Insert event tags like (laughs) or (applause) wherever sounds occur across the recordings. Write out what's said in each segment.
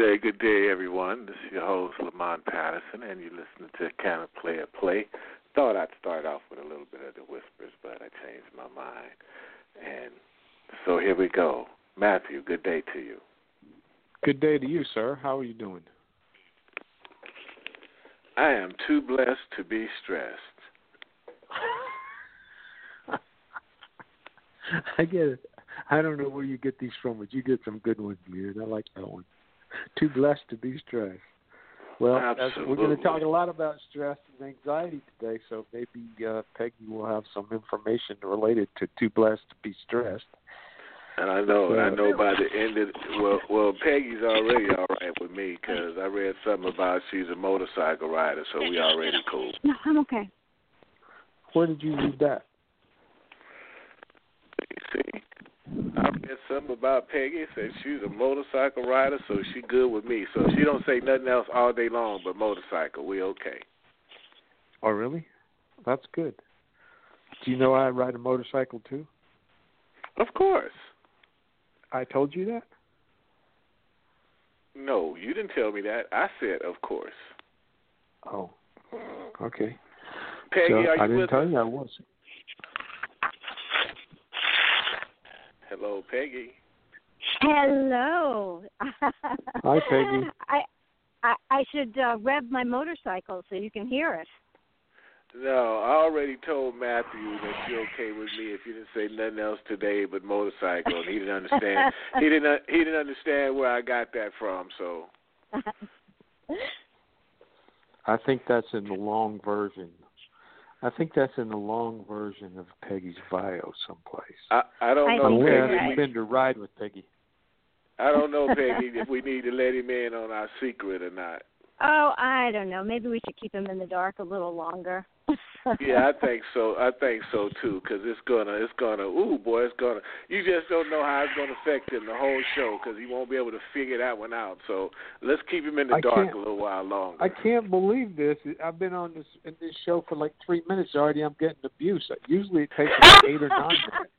Good day, good day, everyone. This is your host, Lamont Patterson, and you're listening to Can of Play a Player Play? Thought I'd start off with a little bit of the whispers, but I changed my mind. And so here we go. Matthew, good day to you. Good day to you, sir. How are you doing? I am too blessed to be stressed. (laughs) I get it. I don't know where you get these from, but you get some good ones, dude. I like that one. (laughs) Too blessed to be stressed. Well, we're going to talk a lot about stress and anxiety today, so maybe uh, Peggy will have some information related to too blessed to be stressed. And I know, I know by the end of well, well, Peggy's already all right with me because I read something about she's a motorcycle rider, so we already cool. No, I'm okay. Where did you read that? See, I read something about Peggy. Said she's a motorcycle rider, so she good with me. So she don't say nothing else all day long but motorcycle. We okay. Oh, really? That's good. Do you know I ride a motorcycle too? Of course. I told you that. No, you didn't tell me that. I said, of course. Oh, okay. Peggy, so are you I didn't with tell us? you I was. Hello, Peggy. Hello. (laughs) Hi, Peggy. I I, I should uh, rev my motorcycle so you can hear it. No, I already told Matthew that you're okay with me if you didn't say nothing else today but motorcycle. And he didn't understand. he didn't. He didn't understand where I got that from. So (laughs) I think that's in the long version. I think that's in the long version of Peggy's bio someplace. I I don't I know, think Unless you're Peggy. right. you've been to ride with Peggy. I don't know, Peggy, if we need to let him in on our secret or not. Oh, I don't know. Maybe we should keep him in the dark a little longer. Yeah, I think so. I think so too, because it's gonna, it's gonna. Ooh, boy, it's gonna. You just don't know how it's gonna affect him the whole show, because he won't be able to figure that one out. So let's keep him in the I dark a little while longer. I can't believe this. I've been on this in this show for like three minutes already. I'm getting abuse. Usually it takes like eight or nine (laughs) minutes.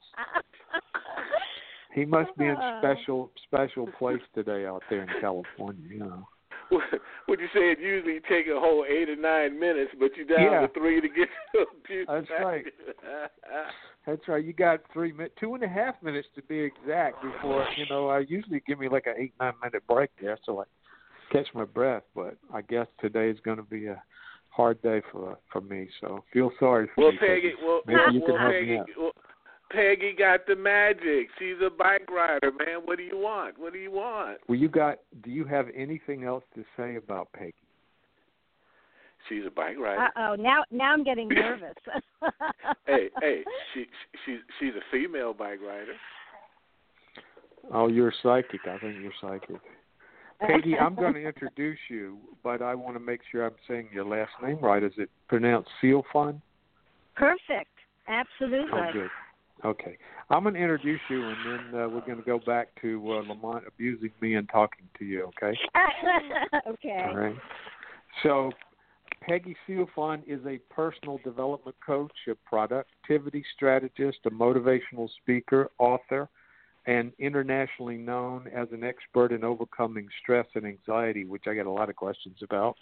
He must be in special special (laughs) place today out there in California. You know. (laughs) what you say? It usually take a whole eight or nine minutes, but you down Yeah. to three to get (laughs) to. That's right. (laughs) That's right. You got three minutes, two and a half minutes to be exact. Before you know, I usually give me like an eight nine minute break there, so I catch my breath. But I guess today is going to be a hard day for for me. So feel sorry for well, me. Peggy, well, Maybe you well, can help Peggy, me out. well, Peggy got the magic. She's a bike rider, man. What do you want? What do you want? Well, you got. Do you have anything else to say about Peggy? She's a bike rider. Uh oh, now now I'm getting (laughs) nervous. hey, hey, she she's she's a female bike rider. Oh, you're psychic. I think you're psychic. Peggy, I'm going (laughs) to introduce you, but I want to make sure I'm saying your last name right. Is it pronounced Seal Fun? Perfect. Absolutely. Oh, good. Okay. I'm going to introduce you, and then uh, we're going to go back to uh, Lamont abusing me and talking to you, okay? (laughs) okay. All right. So, Peggy Sealfon is a personal development coach, a productivity strategist, a motivational speaker, author, and internationally known as an expert in overcoming stress and anxiety, which I get a lot of questions about.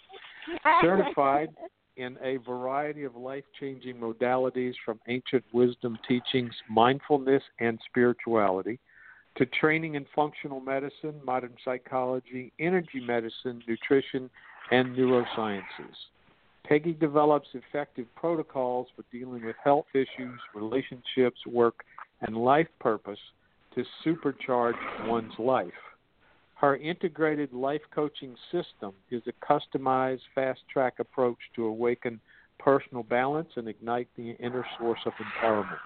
(laughs) Certified in a variety of life changing modalities from ancient wisdom teachings, mindfulness, and spirituality, to training in functional medicine, modern psychology, energy medicine, nutrition, and neurosciences. Peggy develops effective protocols for dealing with health issues, relationships, work, and life purpose to supercharge one's life. Her integrated life coaching system is a customized, fast track approach to awaken personal balance and ignite the inner source of empowerment.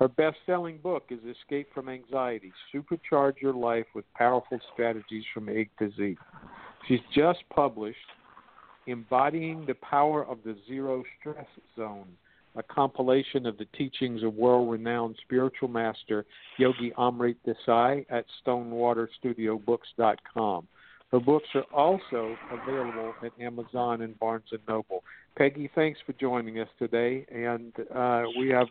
Her best selling book is Escape from Anxiety Supercharge Your Life with Powerful Strategies from A to Z. She's just published Embodying the Power of the Zero Stress Zone, a compilation of the teachings of world renowned spiritual master Yogi Amrit Desai at stonewaterstudiobooks.com. Her books are also available at Amazon and Barnes and Noble. Peggy, thanks for joining us today, and uh, we have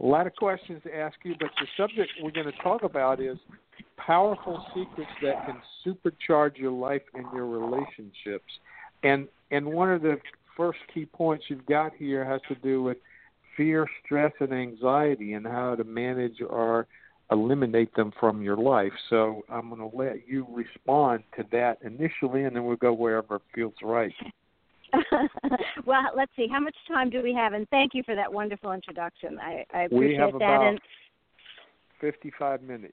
a lot of questions to ask you, but the subject we're going to talk about is powerful secrets that can supercharge your life and your relationships. And and one of the first key points you've got here has to do with fear, stress, and anxiety, and how to manage or eliminate them from your life. So I'm going to let you respond to that initially, and then we'll go wherever it feels right. (laughs) (laughs) well, let's see. How much time do we have? And thank you for that wonderful introduction. I, I appreciate we have that. About and 55 minutes.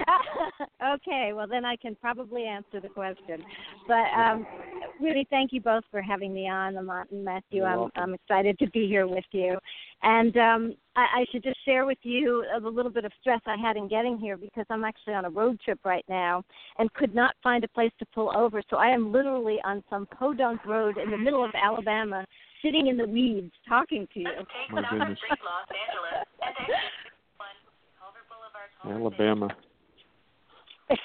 (laughs) okay, well then I can probably answer the question. But um, really, thank you both for having me on, Lamont and Matthew. You're I'm welcome. I'm excited to be here with you. And um, I, I should just share with you a little bit of stress I had in getting here because I'm actually on a road trip right now and could not find a place to pull over. So I am literally on some podunk road in the middle of Alabama, sitting in the weeds, talking to you. My goodness. Alabama. (laughs)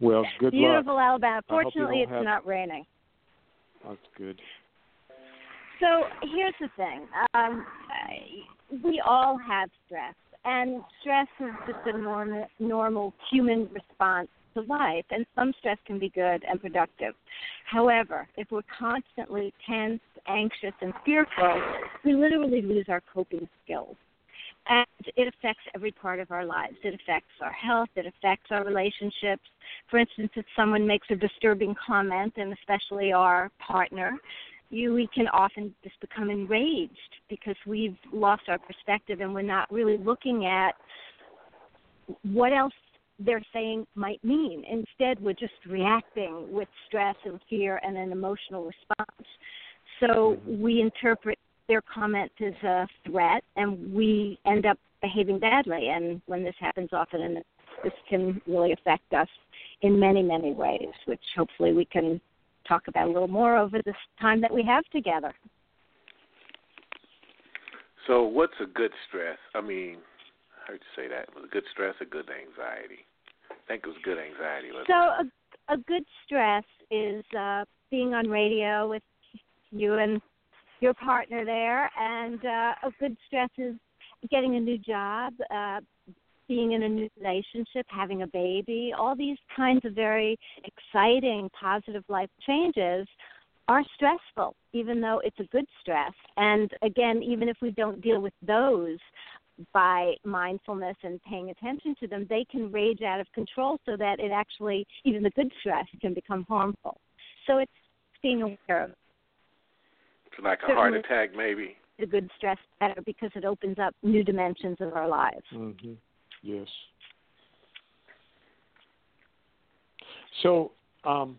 Well, good Beautiful luck. Alabama. I hope you Fortunately, it's have- not raining. That's good. So here's the thing: um, we all have stress, and stress is just a normal, normal human response to life. And some stress can be good and productive. However, if we're constantly tense, anxious, and fearful, we literally lose our coping skills. And it affects every part of our lives. It affects our health. It affects our relationships. For instance, if someone makes a disturbing comment, and especially our partner, you we can often just become enraged because we've lost our perspective and we're not really looking at what else they're saying might mean. Instead, we're just reacting with stress and fear and an emotional response. So mm-hmm. we interpret their comment is a threat and we end up behaving badly. And when this happens often, and this can really affect us in many, many ways, which hopefully we can talk about a little more over this time that we have together. So, what's a good stress? I mean, I heard you say that. Was a good stress a good anxiety? I think it was good anxiety. So a, a good stress is uh, being on radio with you and your partner there, and uh, a good stress is getting a new job, uh, being in a new relationship, having a baby. All these kinds of very exciting, positive life changes are stressful, even though it's a good stress. And again, even if we don't deal with those by mindfulness and paying attention to them, they can rage out of control so that it actually, even the good stress, can become harmful. So it's being aware of like a heart attack, maybe. the good stress better because it opens up new dimensions of our lives. hmm Yes. So, um,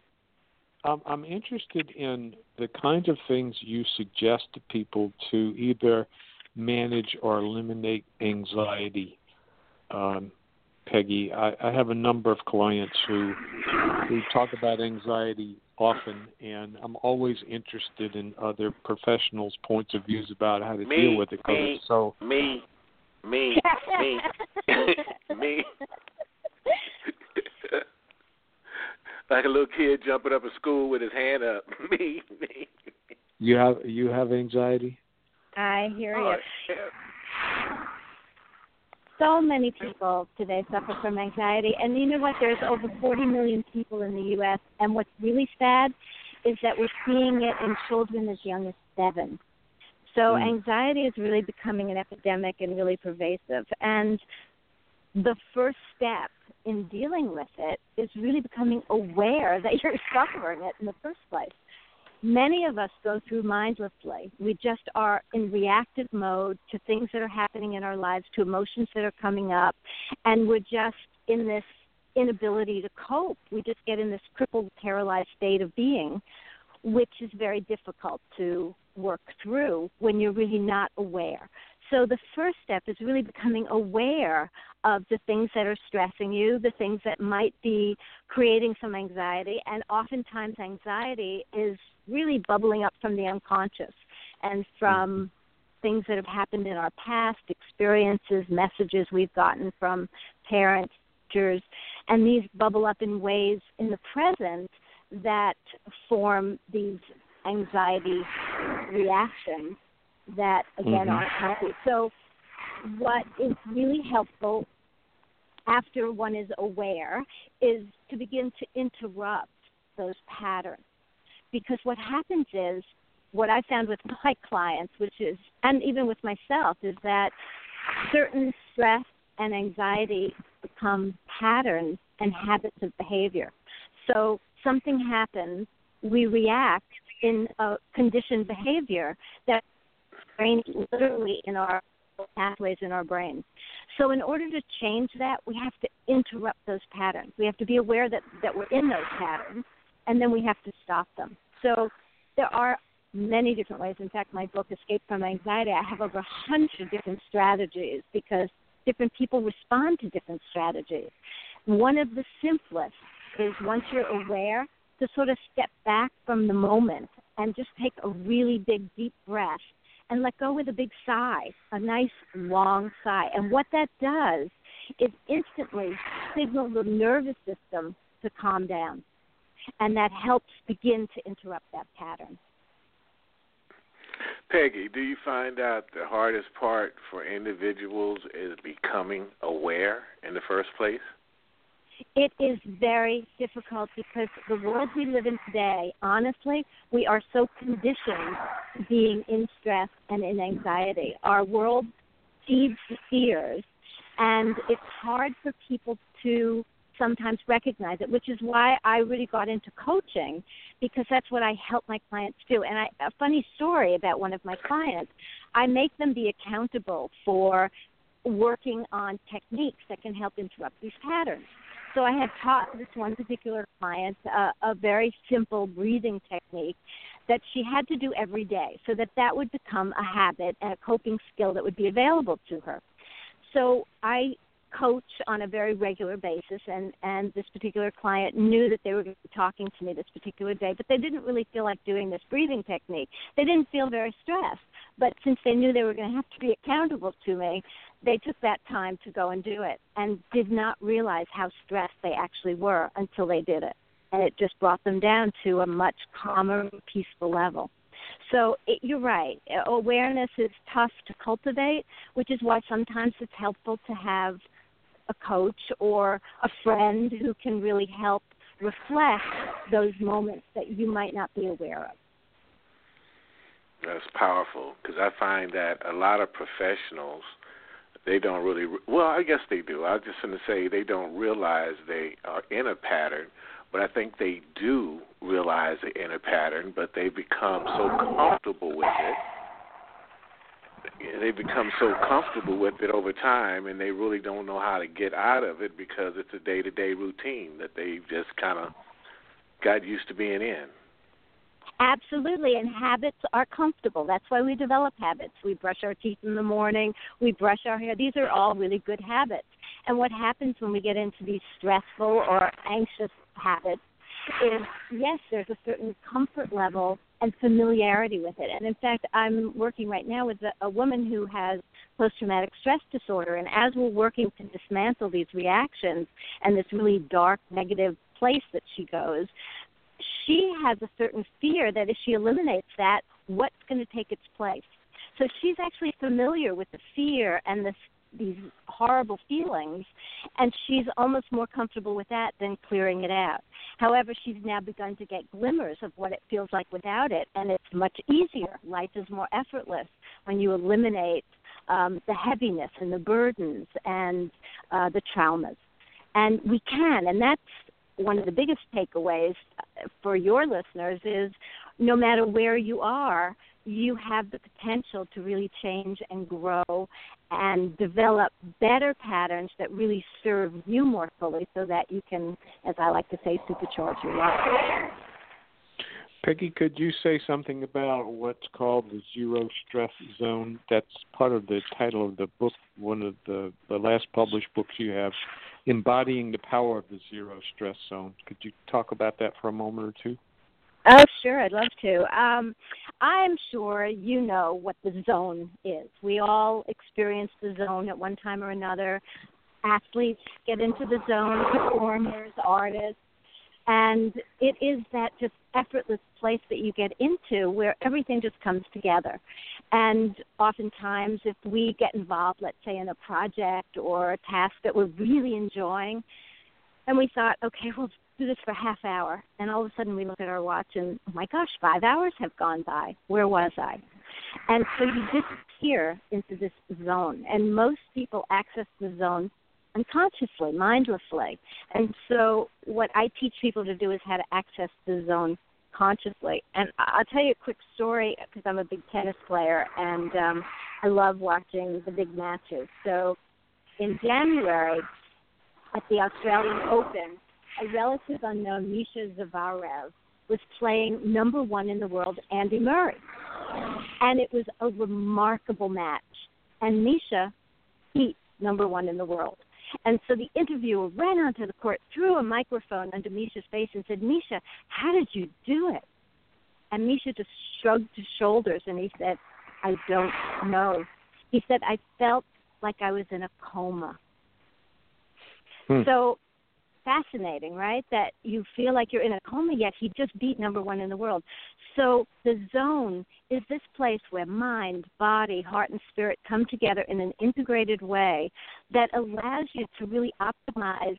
I'm, I'm interested in the kinds of things you suggest to people to either manage or eliminate anxiety. Um, Peggy, I, I have a number of clients who who talk about anxiety often, and I'm always interested in other professionals' points of views about how to Me, deal with it because me. it's so Me, me, me, (laughs) me. (laughs) like a little kid jumping up at school with his hand up. (laughs) Me, me. You have you have anxiety? I hear Oh, you. So many people today suffer from anxiety, and you know what? There's over 40 million people in the U.S., and what's really sad is that we're seeing it in children as young as seven. So Mm. anxiety is really becoming an epidemic and really pervasive. And the first step in dealing with it is really becoming aware that you're suffering it in the first place. Many of us go through mindlessly. We just are in reactive mode to things that are happening in our lives, to emotions that are coming up, and we're just in this inability to cope. We just get in this crippled, paralyzed state of being, which is very difficult to work through when you're really not aware. So the first step is really becoming aware of the things that are stressing you, the things that might be creating some anxiety, and oftentimes anxiety is really bubbling up from the unconscious and from mm-hmm. things that have happened in our past, experiences, messages we've gotten from parents, teachers, and these bubble up in ways in the present that form these anxiety reactions that again Mhm. aren't healthy. So what is really helpful after one is aware is to begin to interrupt those patterns. Because what happens is, what I found with my clients, which is, and even with myself, is that certain stress and anxiety become patterns and habits of behavior. So something happens, we react in a conditioned behavior that brain literally in our pathways in our brain. So in order to change that, we have to interrupt those patterns. We have to be aware that, that we're in those patterns and then we have to stop them. So there are many different ways. In fact, my book, Escape from Anxiety, I have over a hundred different strategies because different people respond to different strategies. One of the simplest is once you're aware to sort of step back from the moment and just take a really big deep breath and let go with a big sigh, a nice long sigh. And what that does is instantly signal the nervous system to calm down. And that helps begin to interrupt that pattern. Peggy, do you find out the hardest part for individuals is becoming aware in the first place? It is very difficult because the world we live in today, honestly, we are so conditioned being in stress and in anxiety. Our world feeds the fears, and it's hard for people to sometimes recognize it, which is why I really got into coaching because that's what I help my clients do. And I, a funny story about one of my clients, I make them be accountable for working on techniques that can help interrupt these patterns. So I had taught this one particular client uh, a very simple breathing technique that she had to do every day so that that would become a habit and a coping skill that would be available to her. So I coach on a very regular basis and and this particular client knew that they were going to be talking to me this particular day but they didn't really feel like doing this breathing technique they didn't feel very stressed but since they knew they were going to have to be accountable to me they took that time to go and do it and did not realize how stressed they actually were until they did it. And it just brought them down to a much calmer, peaceful level. So it, you're right. Awareness is tough to cultivate, which is why sometimes it's helpful to have a coach or a friend who can really help reflect those moments that you might not be aware of. That's powerful because I find that a lot of professionals – they don't really well i guess they do. I was just going to say they don't realize they are in a pattern but i think they do realize they're in a pattern but they become so comfortable with it. They become so comfortable with it over time and they really don't know how to get out of it because it's a day to day routine that they just kind of got used to being in Absolutely, and habits are comfortable. That's why we develop habits. We brush our teeth in the morning, we brush our hair. These are all really good habits. And what happens when we get into these stressful or anxious habits is yes, there's a certain comfort level and familiarity with it. And in fact, I'm working right now with a, a woman who has post traumatic stress disorder. And as we're working to dismantle these reactions and this really dark, negative place that she goes, she has a certain fear that if she eliminates that, what's going to take its place? So she's actually familiar with the fear and the, these horrible feelings, and she's almost more comfortable with that than clearing it out. However, she's now begun to get glimmers of what it feels like without it, and it's much easier. Life is more effortless when you eliminate um, the heaviness and the burdens and uh, the traumas. And we can, and that's one of the biggest takeaways uh, for your listeners is no matter where you are, you have the potential to really change and grow and develop better patterns that really serve you more fully so that you can, as I like to say, supercharge your life. Peggy, could you say something about what's called the zero stress zone? That's part of the title of the book, one of the, the last published books you have embodying the power of the zero stress zone. Could you talk about that for a moment or two? Oh, sure, I'd love to. Um, I'm sure you know what the zone is. We all experience the zone at one time or another. Athletes get into the zone, performers, artists, And it is that just effortless place that you get into where everything just comes together. And oftentimes, if we get involved, let's say in a project or a task that we're really enjoying, and we thought, okay, we'll do this for a half hour, and all of a sudden we look at our watch and, oh my gosh, five hours have gone by. Where was I? And so you disappear into this zone, and most people access the zone unconsciously, mindlessly. And so, what I teach people to do is how to access the zone consciously. And I'll tell you a quick story because I'm a big tennis player and um, I love watching the big matches. So, in January at the Australian Open, a relative unknown, Mischa Zverev, was playing number one in the world, Andy Murray. And it was a remarkable match. And Mischa beat number one in the world. And so the interviewer ran onto the court, threw a microphone under Mischa's face, and said, Mischa, how did you do it? And Mischa just shrugged his shoulders and he said, I don't know. He said, I felt like I was in a coma. Hmm. So fascinating, right? That you feel like you're in a coma, yet he just beat number one in the world. So the zone is this place where mind, body, heart, and spirit come together in an integrated way that allows you to really optimize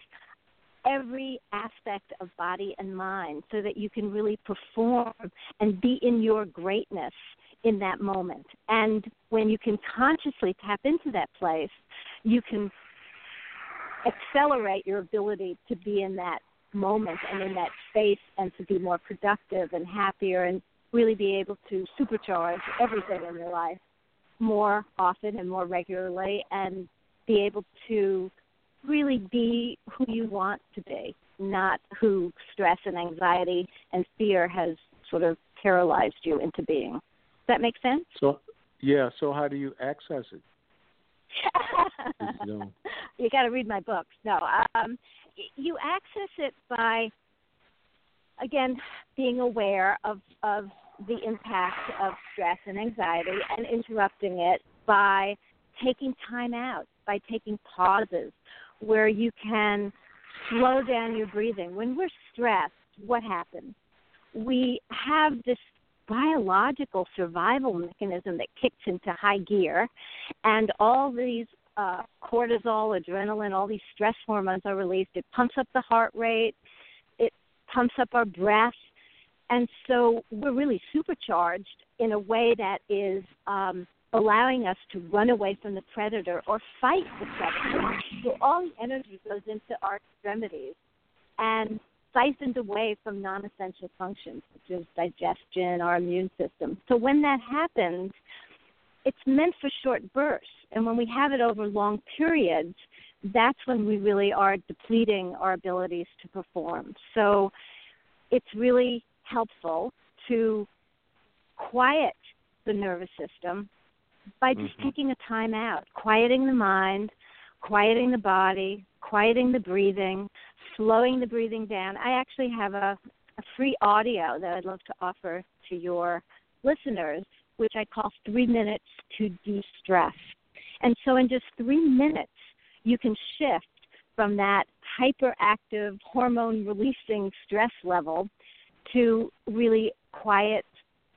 every aspect of body and mind so that you can really perform and be in your greatness in that moment. And when you can consciously tap into that place, you can accelerate your ability to be in that moment and in that space and to be more productive and happier and really be able to supercharge everything in your life more often and more regularly and be able to really be who you want to be, not who stress and anxiety and fear has sort of paralyzed you into being. Does that make sense? So, yeah. So, how do you access it? (laughs) you got to read my books. No, um, you access it by again being aware of of the impact of stress and anxiety and interrupting it by taking time out, by taking pauses where you can slow down your breathing. When we're stressed, what happens? We have this biological survival mechanism that kicks into high gear, and all these uh, cortisol, adrenaline, all these stress hormones are released. It pumps up the heart rate, it pumps up our breath, and so we're really supercharged in a way that is um, allowing us to run away from the predator or fight the predator. So all the energy goes into our extremities, and siphoned away from non essential functions such as digestion, our immune system. So when that happens, it's meant for short bursts. And when we have it over long periods, that's when we really are depleting our abilities to perform. So it's really helpful to quiet the nervous system by just mm-hmm. taking a time out, quieting the mind, quieting the body, quieting the breathing, slowing the breathing down. I actually have a, a free audio that I'd love to offer to your listeners, which I call Three Minutes to De Stress. And so, in just three minutes, you can shift from that hyperactive, hormone releasing stress level to really quiet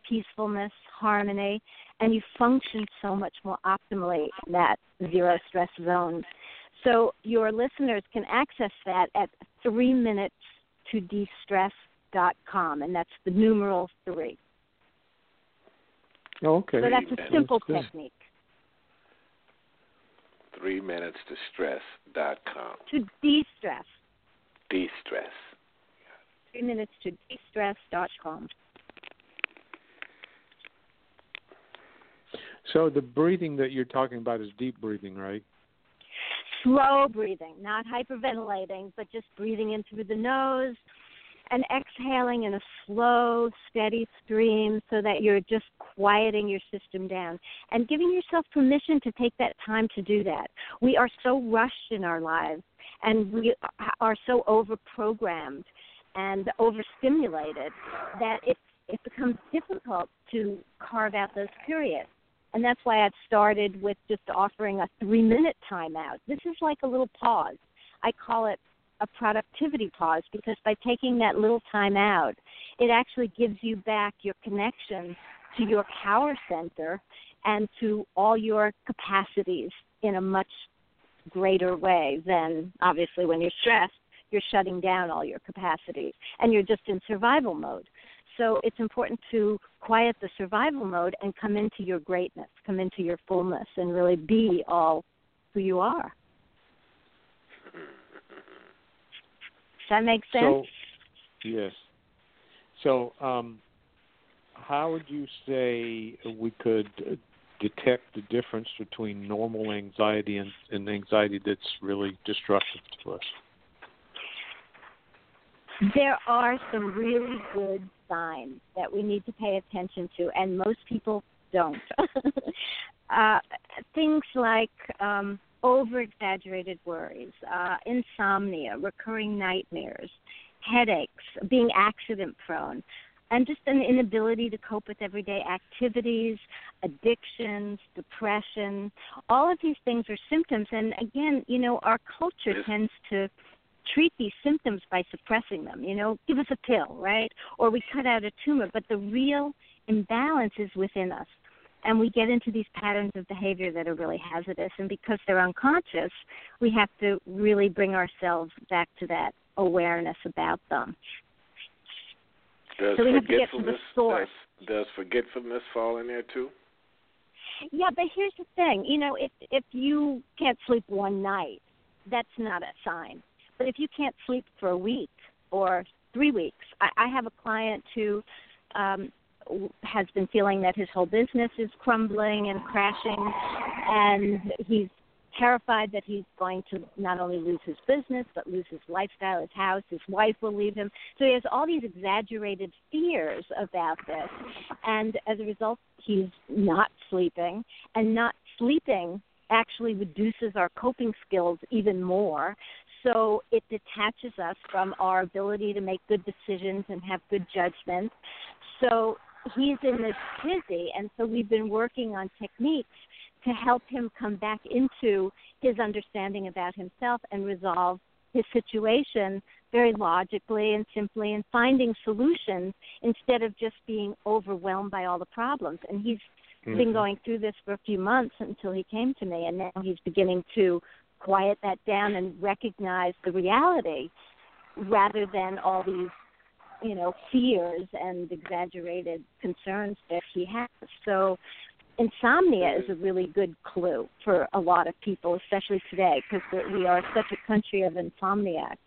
peacefulness, harmony, and you function so much more optimally in that zero stress zone. So your listeners can access that at three minutes to de-stress.com, and that's the numeral three. Oh, okay. So that's a simple that's technique. Three minutes to stress.com. To de-stress. De-stress. Three minutes to de-stress.com. So the breathing that you're talking about is deep breathing, right? Slow breathing, not hyperventilating, but just breathing in through the nose and exhaling in a slow, steady stream so that you're just quieting your system down and giving yourself permission to take that time to do that. We are so rushed in our lives and we are so overprogrammed and overstimulated that it it becomes difficult to carve out those periods. And that's why I've started with just offering a three minute timeout. This is like a little pause. I call it a productivity pause because by taking that little time out, it actually gives you back your connection to your power center and to all your capacities in a much greater way than obviously when you're stressed, you're shutting down all your capacities and you're just in survival mode. So it's important to quiet the survival mode and come into your greatness, come into your fullness, and really be all who you are. Does that make sense? So, yes. So, um, how would you say we could detect the difference between normal anxiety and, and anxiety that's really destructive to us? There are some really good signs that we need to pay attention to, and most people don't. (laughs) uh, things like um, over exaggerated worries, uh, insomnia, recurring nightmares, headaches, being accident prone, and just an inability to cope with everyday activities, addictions, depression. All of these things are symptoms. And again, you know, our culture tends to treat these symptoms by suppressing them. You know, give us a pill, right? Or we cut out a tumor. But the real imbalance is within us. And we get into these patterns of behavior that are really hazardous. And because they're unconscious, we have to really bring ourselves back to that awareness about them. Does so we have to get to the source. Does, does forgetfulness fall in there too? Yeah, but here's the thing. You know, if if you can't sleep one night, that's not a sign. But if you can't sleep for a week or three weeks, I, I have a client who um, has been feeling that his whole business is crumbling and crashing, and he's terrified that he's going to not only lose his business but lose his lifestyle, his house, his wife will leave him. So he has all these exaggerated fears about this, and as a result, he's not sleeping, and not sleeping actually reduces our coping skills even more. So it detaches us from our ability to make good decisions and have good judgment. So he's in this tizzy, and so we've been working on techniques to help him come back into his understanding about himself and resolve his situation very logically and simply and finding solutions instead of just being overwhelmed by all the problems. And he's mm-hmm. been going through this for a few months until he came to me, and now he's beginning to quiet that down and recognize the reality rather than all these you know fears and exaggerated concerns that he has so insomnia is a really good clue for a lot of people, especially today, because we are such a country of insomniacs.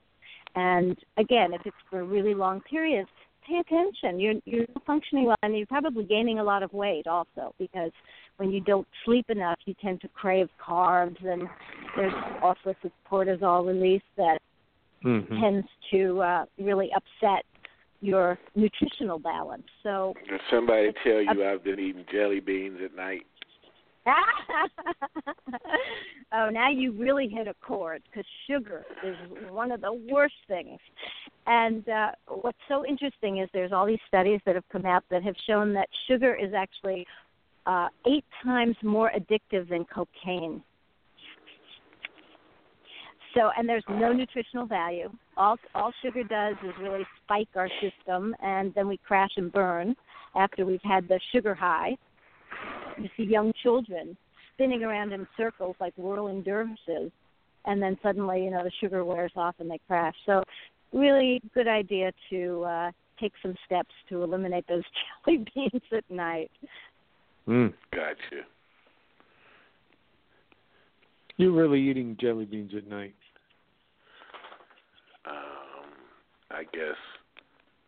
And again, if it's for really long periods, pay attention. You're you're functioning well, and you're probably gaining a lot of weight also because when you don't sleep enough, you tend to crave carbs, and there's all sorts of cortisol release that mm-hmm. tends to uh, really upset your nutritional balance. So Does somebody tell you I've been eating jelly beans at night? (laughs) oh, now you really hit a chord because sugar is one of the worst things. And uh, what's so interesting is there's all these studies that have come out that have shown that sugar is actually uh, eight times more addictive than cocaine. So, and there's no nutritional value. All all sugar does is really spike our system, and then we crash and burn after we've had the sugar high. You see young children spinning around in circles like whirling dervishes, and then suddenly, you know, the sugar wears off and they crash. So, really good idea to uh, take some steps to eliminate those (laughs) jelly beans at night. Mm. Gotcha. You're really eating jelly beans at night. Um, I guess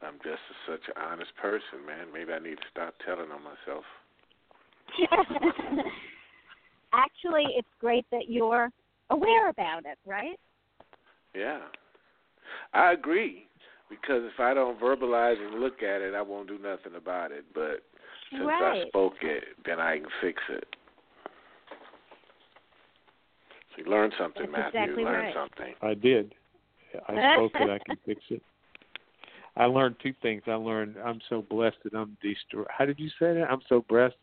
I'm just a, such an honest person, man. Maybe I need to stop telling on myself. (laughs) Actually, it's great that you're aware about it, right? Yeah. I agree because if I don't verbalize and look at it, I won't do nothing about it. But since right. I spoke it, then I can fix it. So you learned something, That's Matthew. Exactly you learned right. something. I did. I spoke it. I can fix it. I learned two things. I learned I'm so blessed that I'm destroyed. How did you say that? I'm so blessed,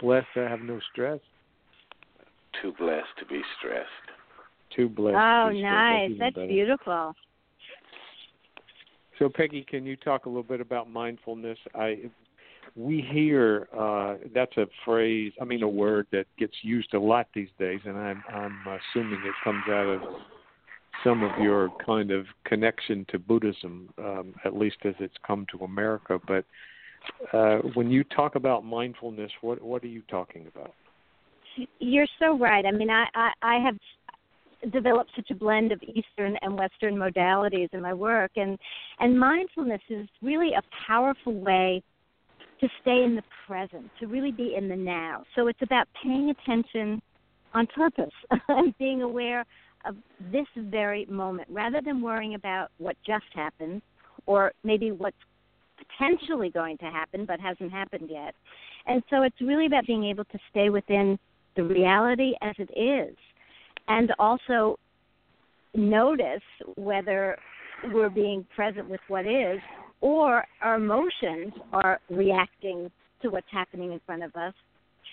blessed that I have no stress. Too blessed to be stressed. Too blessed. Oh, to be nice. That's, That's beautiful. So, Peggy, can you talk a little bit about mindfulness? I we hear uh, that's a phrase, I mean, a word that gets used a lot these days, and I'm I'm assuming it comes out of some of your kind of connection to Buddhism, um, at least as it's come to America. But uh, when you talk about mindfulness, what what are you talking about? You're so right. I mean, I I, I have developed such a blend of Eastern and Western modalities in my work, and and mindfulness is really a powerful way to stay in the present, to really be in the now. So it's about paying attention on purpose (laughs) and being aware of this very moment rather than worrying about what just happened or maybe what's potentially going to happen but hasn't happened yet. And so it's really about being able to stay within the reality as it is and also notice whether we're being present with what is or our emotions are reacting to what's happening in front of us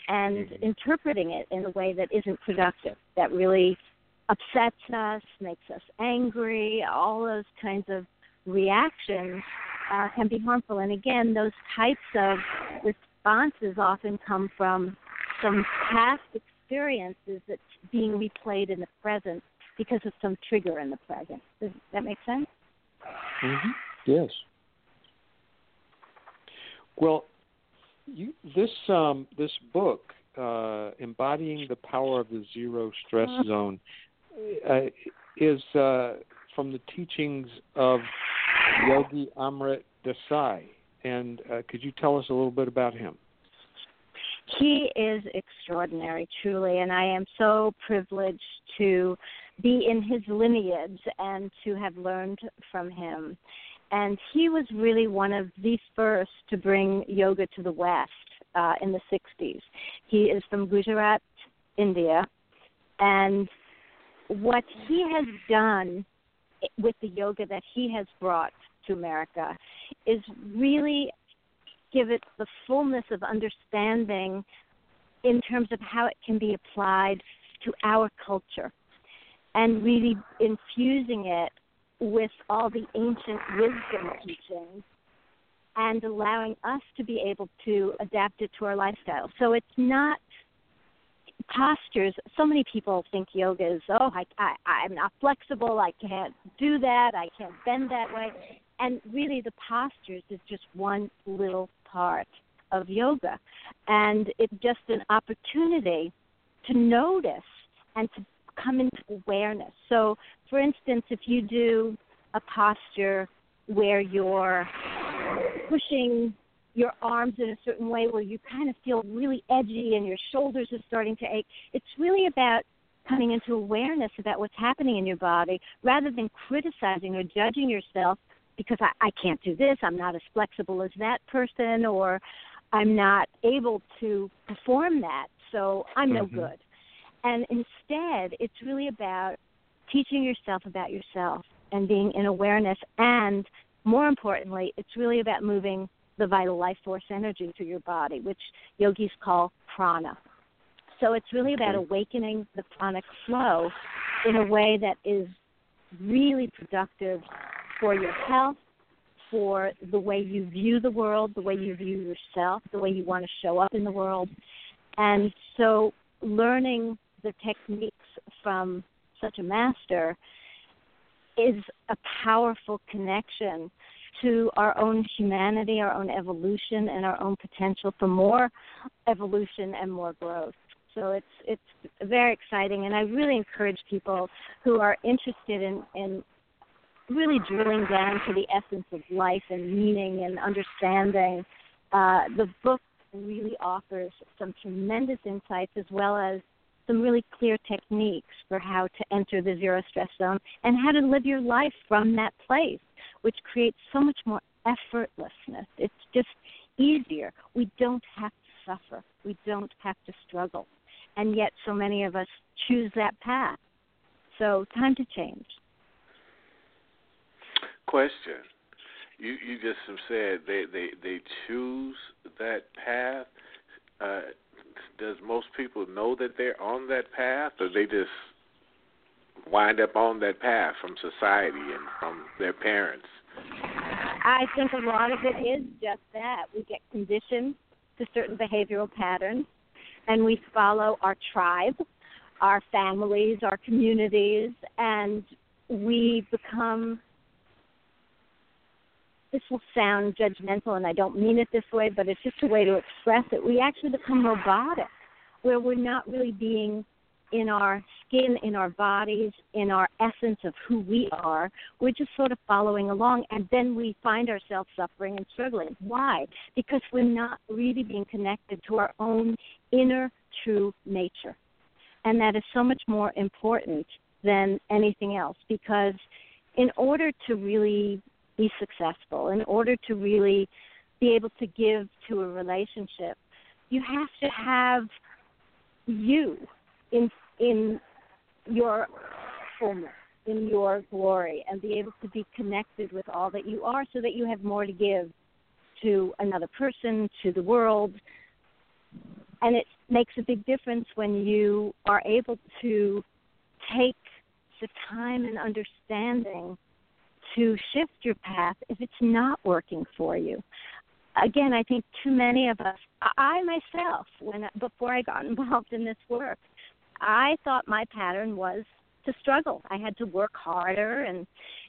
and mm-hmm. interpreting it in a way that isn't productive, that really upsets us, makes us angry, all those kinds of reactions uh, can be harmful. And again, those types of responses often come from some past experiences that's being replayed in the present because of some trigger in the present. Does that make sense? Mm-hmm. Yes. Well, you, this um, this book, uh, embodying the power of the zero stress uh-huh. zone, uh, is uh, from the teachings of Yogi Amrit Desai. And uh, could you tell us a little bit about him? He is extraordinary, truly, and I am so privileged to be in his lineage and to have learned from him and he was really one of the first to bring yoga to the West uh, in the 60s. He is from Gujarat, India, and what he has done with the yoga that he has brought to America is really give it the fullness of understanding in terms of how it can be applied to our culture and really infusing it with all the ancient wisdom teachings and allowing us to be able to adapt it to our lifestyle. So it's not postures. So many people think yoga is, oh, I, I, I'm not flexible. I can't do that. I can't bend that way. And really, the postures is just one little part of yoga. And it's just an opportunity to notice and to come into awareness. So, for instance, if you do a posture where you're pushing your arms in a certain way where you kind of feel really edgy and your shoulders are starting to ache, it's really about coming into awareness about what's happening in your body rather than criticizing or judging yourself because I, I can't do this, I'm not as flexible as that person, or I'm not able to perform that, so I'm no mm-hmm. good. And instead, it's really about teaching yourself about yourself and being in awareness. And more importantly, it's really about moving the vital life force energy through your body, which yogis call prana. So it's really about awakening the pranic flow in a way that is really productive for your health, for the way you view the world, the way you view yourself, the way you want to show up in the world. And so learning the techniques from such a master is a powerful connection to our own humanity, our own evolution, and our own potential for more evolution and more growth. So it's it's very exciting, and I really encourage people who are interested in, in really drilling down to the essence of life and meaning and understanding. Uh, the book really offers some tremendous insights as well as some really clear techniques for how to enter the zero stress zone and how to live your life from that place, which creates so much more effortlessness. It's just easier. We don't have to suffer, we don't have to struggle. And yet, so many of us choose that path. So, time to change. Question. You you just have said they they they choose that path. Uh, does most people know that they're on that path, or they just wind up on that path from society and from their parents? I think a lot of it is just that. We get conditioned to certain behavioral patterns and we follow our tribe, our families, our communities, and we become this will sound judgmental and I don't mean it this way, but it's just a way to express it. We actually become robotic where we're not really being in our skin, in our bodies, in our essence of who we are. We're just sort of following along, and then we find ourselves suffering and struggling. Why? Because we're not really being connected to our own inner true nature. And that is so much more important than anything else because in order to really be successful, in order to really be able to give to a relationship, you have to have you in in your fullness, in your glory, and be able to be connected with all that you are so that you have more to give to another person, to the world. And it makes a big difference when you are able to take the time and understanding to shift your path if it's not working for you. Again, I think too many of us, I myself, when before I got (laughs) involved in this work, I thought my pattern was to struggle. I had to work harder and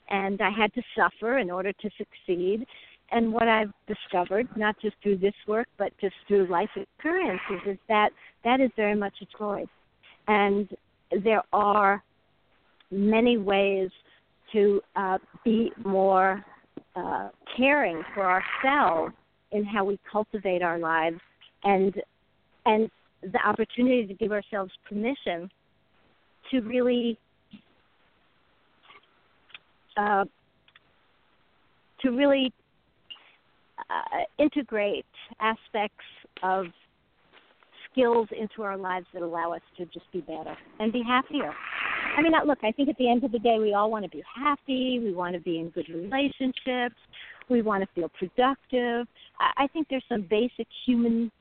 and I had to suffer in order to succeed. And what I've discovered, not just through this work, but just through life experiences, is that that is very much a choice. And there are many ways to uh, be more uh, caring for ourselves in how we cultivate our lives and and the opportunity to give ourselves permission to really uh, to really uh, integrate aspects of skills into our lives that allow us to just be better and be happier. I mean, look, I think at the end of the day, we all want to be happy. We want to be in good relationships. We want to feel productive. I think there's some basic human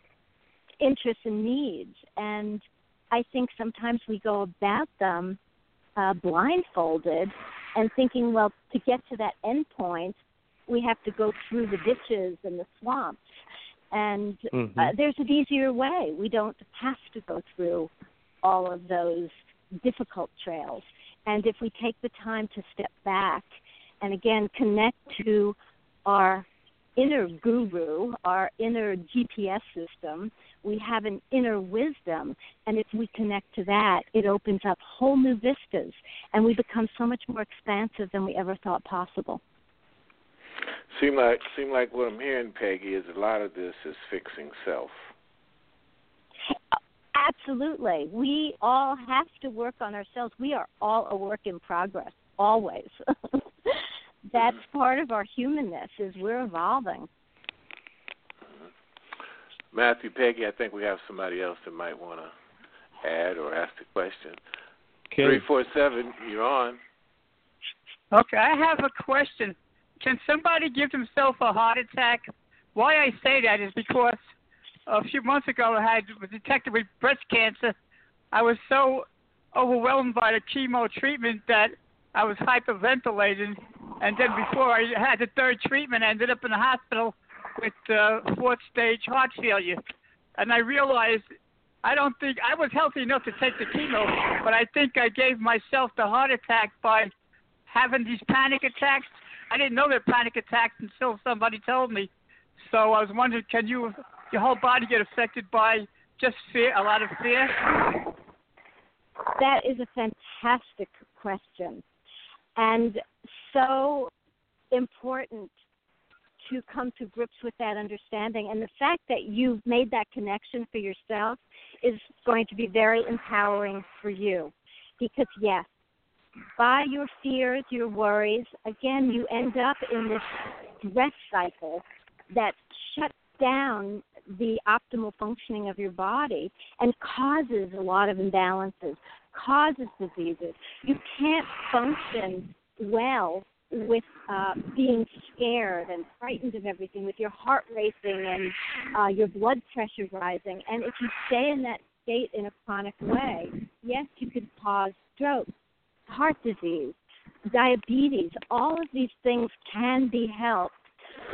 interests and needs. And I think sometimes we go about them uh, blindfolded and thinking, well, to get to that end point, we have to go through the ditches and the swamps. And uh, mm-hmm. uh, there's an easier way. We don't have to go through all of those difficult trails. And if we take the time to step back and again connect to our inner guru, our inner GPS system, we have an inner wisdom. And if we connect to that, it opens up whole new vistas. And we become so much more expansive than we ever thought possible. Seem like seem like what I'm hearing, Peggy, is a lot of this is fixing self. Uh, Absolutely. We all have to work on ourselves. We are all a work in progress, always. (laughs) that's part of our humanness is we're evolving. Mm-hmm. Matthew Peggy, I think we have somebody else that might want to add or ask a question. Three four seven, you're on. Okay, I have a question. Can somebody give themselves a heart attack? Why I say that is because a few months ago I had was detected with breast cancer. I was so overwhelmed by the chemo treatment that I was hyperventilating and then before I had the third treatment, I ended up in the hospital with uh, fourth stage heart failure. And I realized I don't think I was healthy enough to take the chemo, but I think I gave myself the heart attack by having these panic attacks. I didn't know they're panic attacks until somebody told me. So I was wondering, can you, your whole body get affected by just fear, a lot of fear? That is a fantastic question. And so important to come to grips with that understanding. And the fact that you've made that connection for yourself is going to be very empowering for you. Because, yes, by your fears, your worries, again, you end up in this stress cycle that shuts down the optimal functioning of your body and causes a lot of imbalances, causes diseases. You can't function well with uh, being scared and frightened of everything, with your heart racing and uh, your blood pressure rising. And if you stay in that state in a chronic way, yes, you could cause stroke, heart disease, diabetes. All of these things can be helped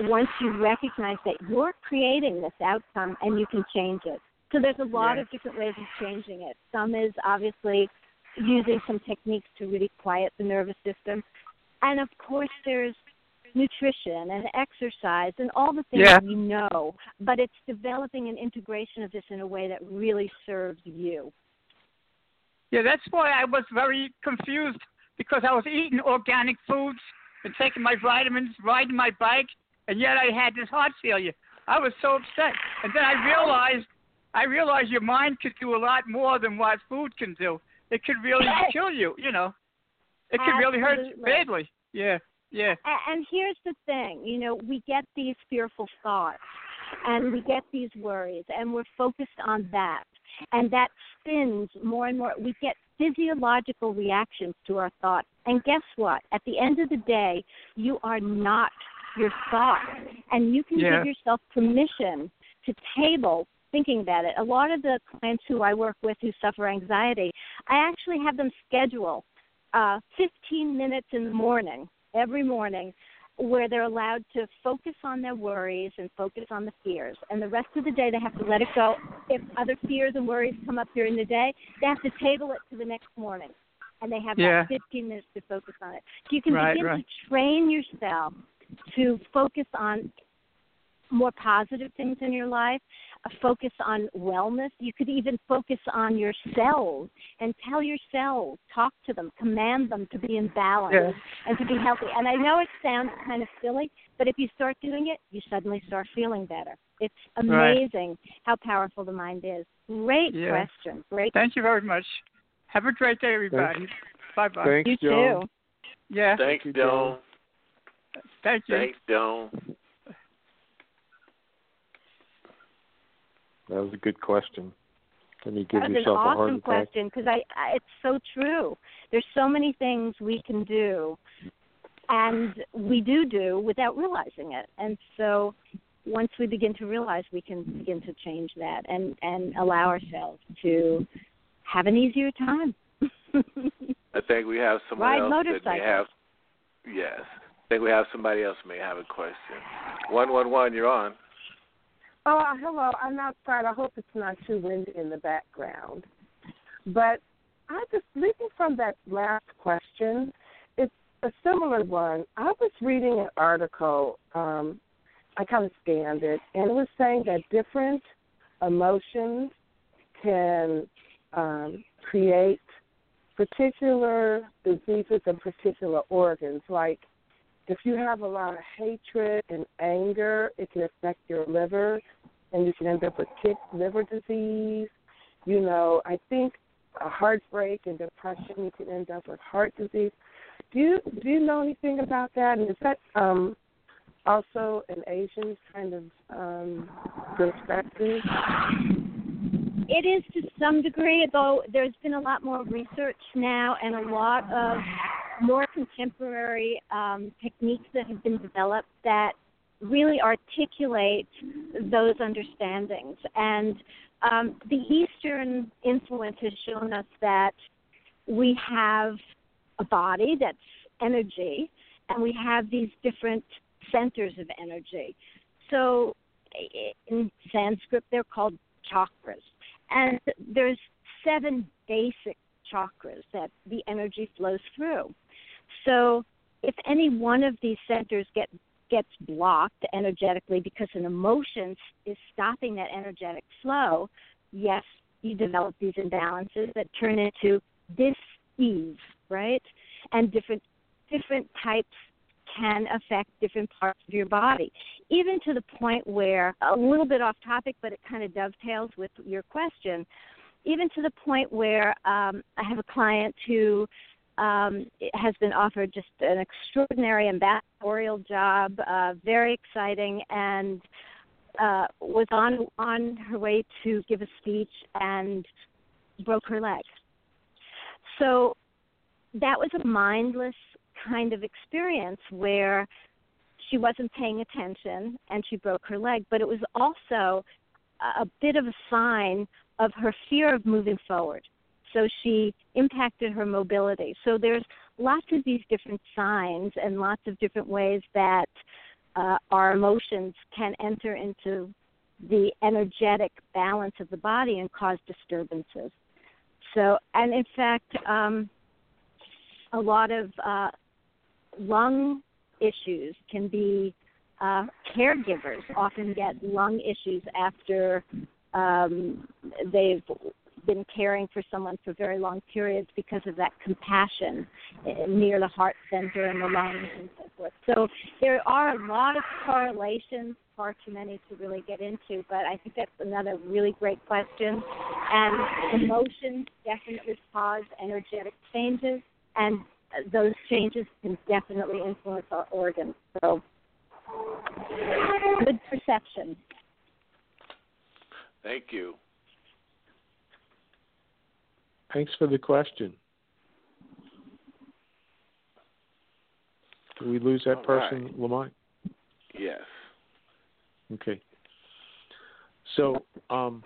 once you recognize that you're creating this outcome and you can change it. So there's a lot Yes. of different ways of changing it. Some is obviously using some techniques to really quiet the nervous system. And of course there's nutrition and exercise and all the things Yeah. we know, but it's developing an integration of this in a way that really serves you. Yeah, that's why I was very confused because I was eating organic foods and taking my vitamins, riding my bike, and yet I had this heart failure. I was so upset, and then I realized, I realized your mind could do a lot more than what food can do. It could really kill you, you know. It could really hurt Absolutely. badly. Yeah, yeah, And here's the thing, you know, we get these fearful thoughts and we get these worries and we're focused on that. And that spins more and more. We get physiological reactions to our thoughts. And guess what? At the end of the day, you are not your thoughts. And you can Yeah. give yourself permission to table thinking about it. A lot of the clients who I work with who suffer anxiety, I actually have them schedule uh, 15 minutes in the morning, every morning, where they're allowed to focus on their worries and focus on the fears. And the rest of the day, they have to let it go. If other fears and worries come up during the day, they have to table it to the next morning. And they have Yeah. that 15 minutes to focus on it. So you can Right, begin right. to train yourself to focus on more positive things in your life, a focus on wellness. You could even focus on your cells and tell your cells, talk to them, command them to be in balance Yeah. and to be healthy. And I know it sounds kind of silly, but if you start doing it, you suddenly start feeling better. It's Right. amazing how powerful the mind is. Great Yeah. question. Great. Thank you very much. Have a great day, everybody. Bye bye. Thanks, you Joan. too. Yeah, Thanks, you, Joan. Thank you. Thanks, Joan. That was a good question. Can you give That was an yourself a awesome question because I, I it's so true. There's so many things we can do, and we do do without realizing it. And so, once we begin to realize, we can begin to change that and and allow ourselves to have an easier time. (laughs) I think we have someone Ride else that may motorcycles. have. Yes, I think we have somebody else may have a question. One one one, you're on. Oh, uh, hello. I'm outside. I hope it's not too windy in the background. But I just leaping from that last question, it's a similar one. I was reading an article. Um, I kind of scanned it, and it was saying that different emotions can um, create particular diseases and particular organs. Like if you have a lot of hatred and anger, it can affect your liver, and you can end up with kick liver disease. You know, I think a heartbreak and depression, you can end up with heart disease. Do you do you know anything about that? And is that um, also an Asian kind of um, perspective? It is to some degree, though there's been a lot more research now and a lot of more contemporary um, techniques that have been developed that really articulate those understandings. And um, the Eastern influence has shown us that we have a body that's energy, and we have these different centers of energy. So in Sanskrit, they're called chakras. And there's seven basic chakras that the energy flows through. So if any one of these centers get gets blocked energetically because an emotion is stopping that energetic flow, yes, you develop these imbalances that turn into dis-ease, right? And different different types can affect different parts of your body, even to the point where, a little bit off topic, but it kind of dovetails with your question, even to the point where um, I have a client who um, has been offered just an extraordinary ambassadorial job, uh, very exciting, and uh, was on on her way to give a speech and broke her leg. So that was a mindless kind of experience where she wasn't paying attention and she broke her leg, but it was also a bit of a sign of her fear of moving forward. So she impacted her mobility. So there's lots of these different signs and lots of different ways that uh, our emotions can enter into the energetic balance of the body and cause disturbances. So, and in fact, um, a lot of uh, lung issues can be uh, caregivers often get lung issues after um, they've been caring for someone for very long periods because of that compassion eh, near the heart center and the lungs and so forth. So there are a lot of correlations, far too many to really get into, but I think that's another really great question. And emotions definitely cause energetic changes, and those changes can definitely influence our organs. So good perception. Thank you. Thanks for the question. Do we lose that All person, right. Lamont? Yes. Okay. So, um,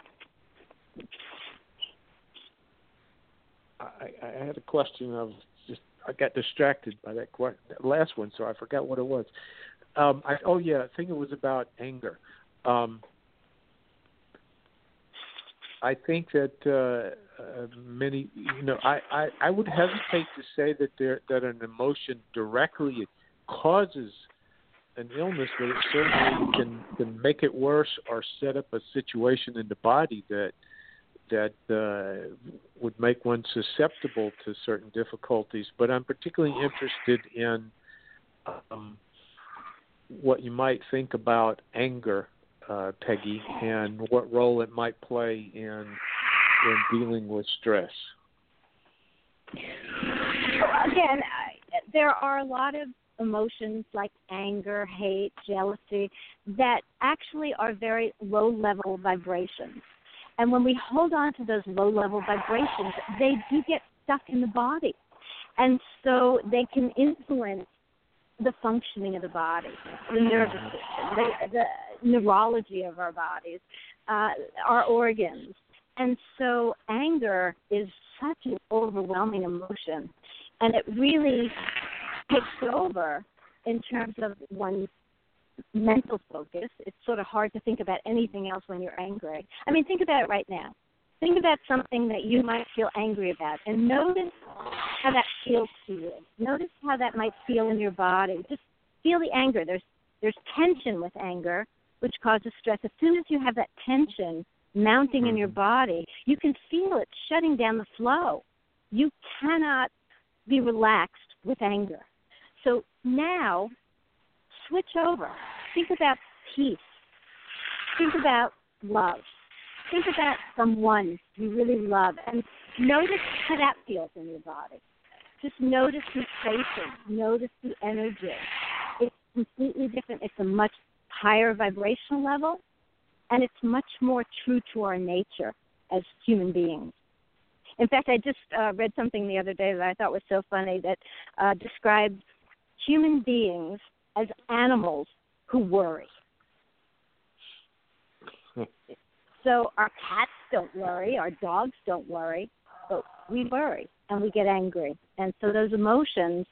I, I had a question. I was just I got distracted by that, that last one, so I forgot what it was. Um, I, oh yeah, I think it was about anger. Um, I think that uh, uh, many, you know, I, I, I would hesitate to say that there that an emotion directly causes an illness, but it certainly can can make it worse or set up a situation in the body that that uh, would make one susceptible to certain difficulties. But I'm particularly interested in um, what you might think about anger uh, Peggy, and what role it might play in in dealing with stress. Again, I, there are a lot of emotions like anger, hate, jealousy that actually are very low level vibrations. And when we hold on to those low level vibrations, they do get stuck in the body. And so they can influence the functioning of the body, the nervous system, the, the neurology of our bodies, uh, our organs. And so anger is such an overwhelming emotion, and it really takes over in terms of one's mental focus. It's sort of hard to think about anything else when you're angry. I mean, think about it right now. Think about something that you might feel angry about and notice how that feels to you. Notice how that might feel in your body. Just feel the anger. There's there's tension with anger, which causes stress. As soon as you have that tension mounting in your mm-hmm. body, you can feel it shutting down the flow. You cannot be relaxed with anger. So now switch over. Think about peace. Think about love. Think about someone you really love and notice how that feels in your body. Just notice the sensation, notice the energy. It's completely different. It's a much higher vibrational level, and it's much more true to our nature as human beings. In fact, I just uh, read something the other day that I thought was so funny that uh, described human beings as animals who worry. (laughs) so our cats don't worry, our dogs don't worry, but we worry and we get angry. And so those emotions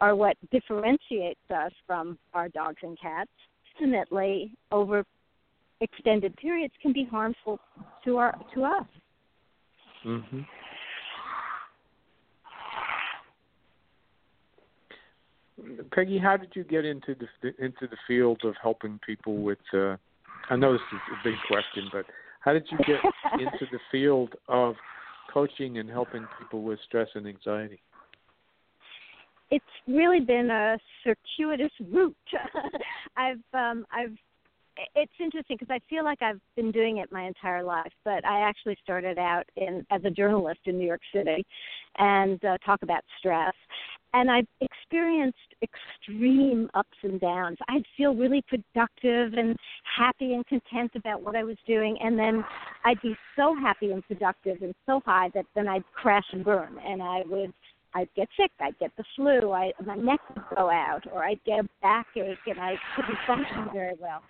are what differentiates us from our dogs and cats. Ultimately, over extended periods, can be harmful to our to us. Mm-hmm. Peggy, how did you get into the into the field of helping people with? Uh, I know this is a big question, but how did you get (laughs) into the field of coaching and helping people with stress and anxiety? It's really been a circuitous route. (laughs) I've um, I've it's interesting because I feel like I've been doing it my entire life, but I actually started out in as a journalist in New York City, and uh, talk about stress. And I've experienced extreme ups and downs. I'd feel really productive and happy and content about what I was doing, and then I'd be so happy and productive and so high that then I'd crash and burn, and I would I'd get sick, I'd get the flu, I my neck would go out, or I'd get a backache, and I couldn't function very well.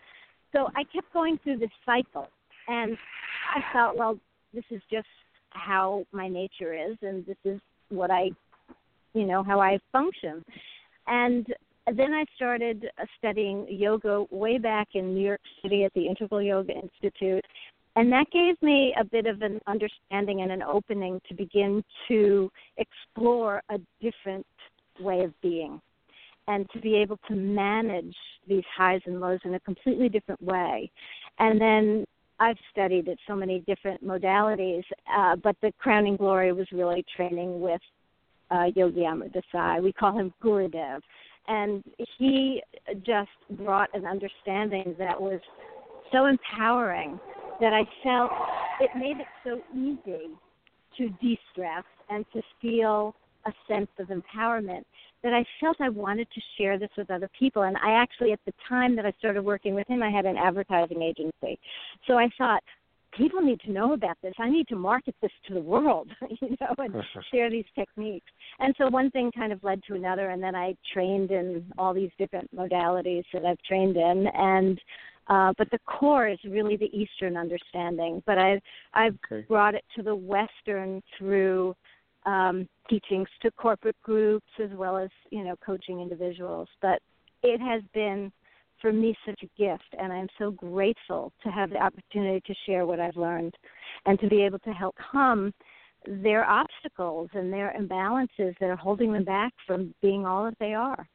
So I kept going through this cycle, and I thought, well, this is just how my nature is, and this is what I, you know, how I function. And then I started studying yoga way back in New York City at the Integral Yoga Institute. And that gave me a bit of an understanding and an opening to begin to explore a different way of being and to be able to manage these highs and lows in a completely different way. And then I've studied at so many different modalities, uh, but the crowning glory was really training with uh, Yogi Amrit Desai. We call him Gurudev. And he just brought an understanding that was so empowering that I felt it made it so easy to de stress and to feel a sense of empowerment that I felt I wanted to share this with other people. And I actually, at the time that I started working with him, I had an advertising agency. So I thought, people need to know about this. I need to market this to the world, (laughs) you know, and (laughs) share these techniques. And so one thing kind of led to another, and then I trained in all these different modalities that I've trained in, and uh, but the core is really the Eastern understanding. But I've I've okay. brought it to the Western through um, teachings to corporate groups as well as you know coaching individuals. But it has been for me such a gift, and I'm so grateful to have the opportunity to share what I've learned and to be able to help come their obstacles and their imbalances that are holding them back from being all that they are.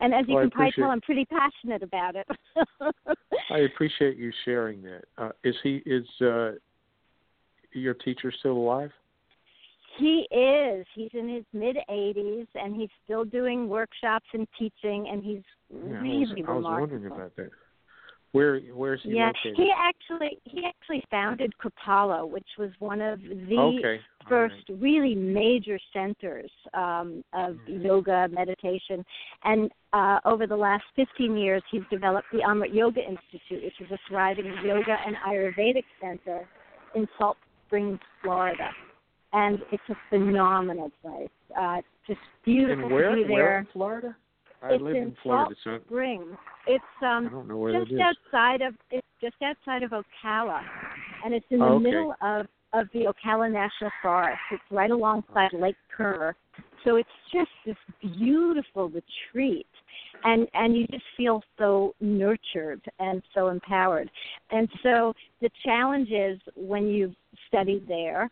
And as you well, can probably tell, I'm pretty passionate about it. I (laughs) appreciate you sharing that. Uh, is he is uh, your teacher still alive? He is. He's in his mid 80s, and he's still doing workshops and teaching, and he's yeah, really I was, remarkable. I was wondering about that. Where where is he yeah, located? he actually he actually founded Kripalu, which was one of the okay. first right. really major centers um, of mm-hmm. yoga meditation. And uh, over the last 15 years, he's developed the Amrit Yoga Institute, which is a thriving yoga and Ayurvedic center in Salt Springs, Florida and it's a phenomenal place. Uh, just beautiful and where, to be there. Where in Florida? I it's live in, in Florida, Salt so Springs. It's um I don't know where just outside of it's just outside of Ocala, and it's in the oh, okay. middle of of the Ocala National Forest. It's right alongside Lake Kerr, so it's just this beautiful retreat and and you just feel so nurtured and so empowered and so the challenge is when you've studied there